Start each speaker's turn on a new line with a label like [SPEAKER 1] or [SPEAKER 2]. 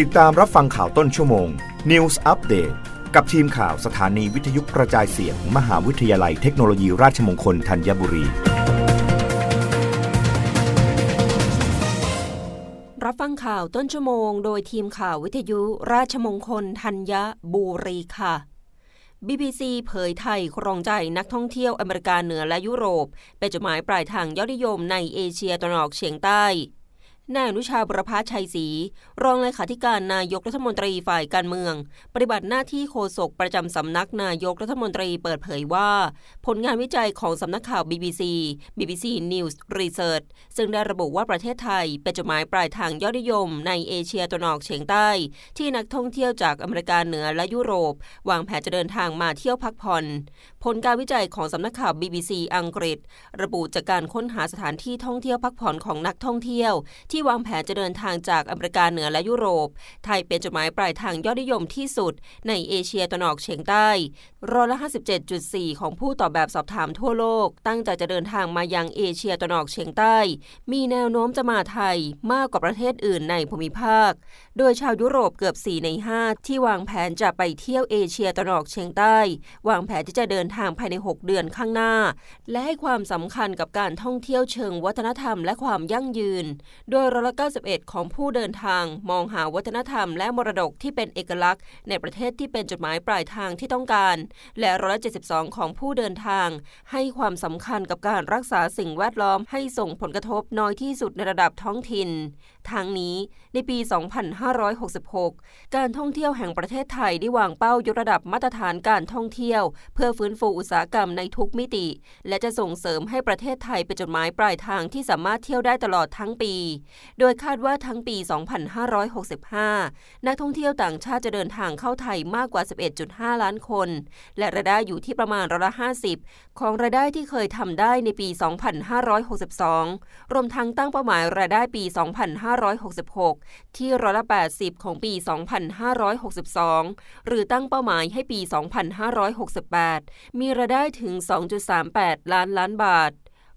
[SPEAKER 1] ติดตามรับฟังข่าวต้นชั่วโมง News Update กับทีมข่าวสถานีวิทยุกระจายเสียงมหาวิทยาลัยเทคโนโลยีราชมงคลธัญบุรี
[SPEAKER 2] รับฟังข่าวต้นชั่วโมง โดยทีมข่าววิทยุราชมงคลธัญบุรีค่ะ BBC เผยไทยครองใจนักท่องเที่ยวอเมริกาเหนือและยุโรป เป็นจุดหมายปลายทางยอดนิยมในเอเชียตะวันออกเฉียงใต้ นายอนุชาบุรพชัยศรีรองเลขาธิการนายกรัฐมนตรีฝ่ายการเมือง ปฏิบัติหน้าที่โฆษกประจำสำนักนายกรัฐมนตรีเปิดเผยว่า ผลงานวิจัยของสำนักข่าว BBC BBC News Research ซึ่งได้ระบุว่าประเทศไทย เป็นจุดหมายปลายทางยอดนิยม ในเอเชียตะวันออกเฉียงใต้ ที่นักท่องเที่ยวจากอเมริกาเหนือและยุโรป วางแผนจะเดินทางมาเที่ยวพักผ่อน ผลการวิจัยของสำนักข่าว BBC อังกฤษ ระบุจากการค้นหาสถานที่ท่องเที่ยวพักผ่อนของนักท่องเที่ยว ที่วางแผนจะเดินทางจากอเมริกาเหนือและยุโรป ไทยเป็นจุดหมายปลายทางยอดนิยมที่สุด ในเอเชียตะวันออกเฉียงใต้ร้อยละ57.4 ของผู้ตอบแบบสอบถามทั่วโลก ตั้งใจจะเดินทางมายังเอเชียตะวันออกเฉียงใต้ มีแนวโน้มจะมาไทยมากกว่าประเทศอื่นในภูมิภาค โดยชาวยุโรปเกือบ 4 ใน 5 ที่วางแผนจะไปเที่ยวเอเชียตะวันออกเฉียงใต้ วางแผนที่จะเดินทางภายใน 6 เดือนข้างหน้า และให้ความสำคัญกับการท่องเที่ยวเชิงวัฒนธรรมและความยั่งยืน โดยร้อยละ91 ของผู้เดินทาง มองหาวัฒนธรรมและมรดกที่เป็นเอกลักษณ์ ในประเทศที่เป็นจุดหมายปลายทางที่ต้องการ และร้อยละ72 ของผู้เดินทาง ให้ความสำคัญกับการรักษาสิ่งแวดล้อมให้ส่งผลกระทบน้อยที่สุดในระดับท้องถิ่น ทางนี้ในปี 2566 การท่องเที่ยวแห่งประเทศไทยได้วางเป้ายกระดับมาตรฐานการท่องเที่ยว เพื่อฟื้นฟูอุตสาหกรรมในทุกมิติ และจะส่งเสริมให้ประเทศไทยเป็นจุดหมายปลายทางที่สามารถเที่ยวได้ตลอดทั้งปีโดยคาดว่าทั้งปี 2565 นักท่องเที่ยวต่างชาติจะเดินทางเข้าไทยมากกว่า 11.5 ล้านคน และรายได้อยู่ที่ประมาณร้อยละ50 ของรายได้ที่เคยทำได้ในปี 2562 รวมทั้งตั้งเป้าหมายรายได้ปี 2566 ที่ร้อยละ80 ของปี 2562 หรือตั้งเป้าหมายให้ปี 2568 มีรายได้ถึง 2.38 ล้านล้านบาท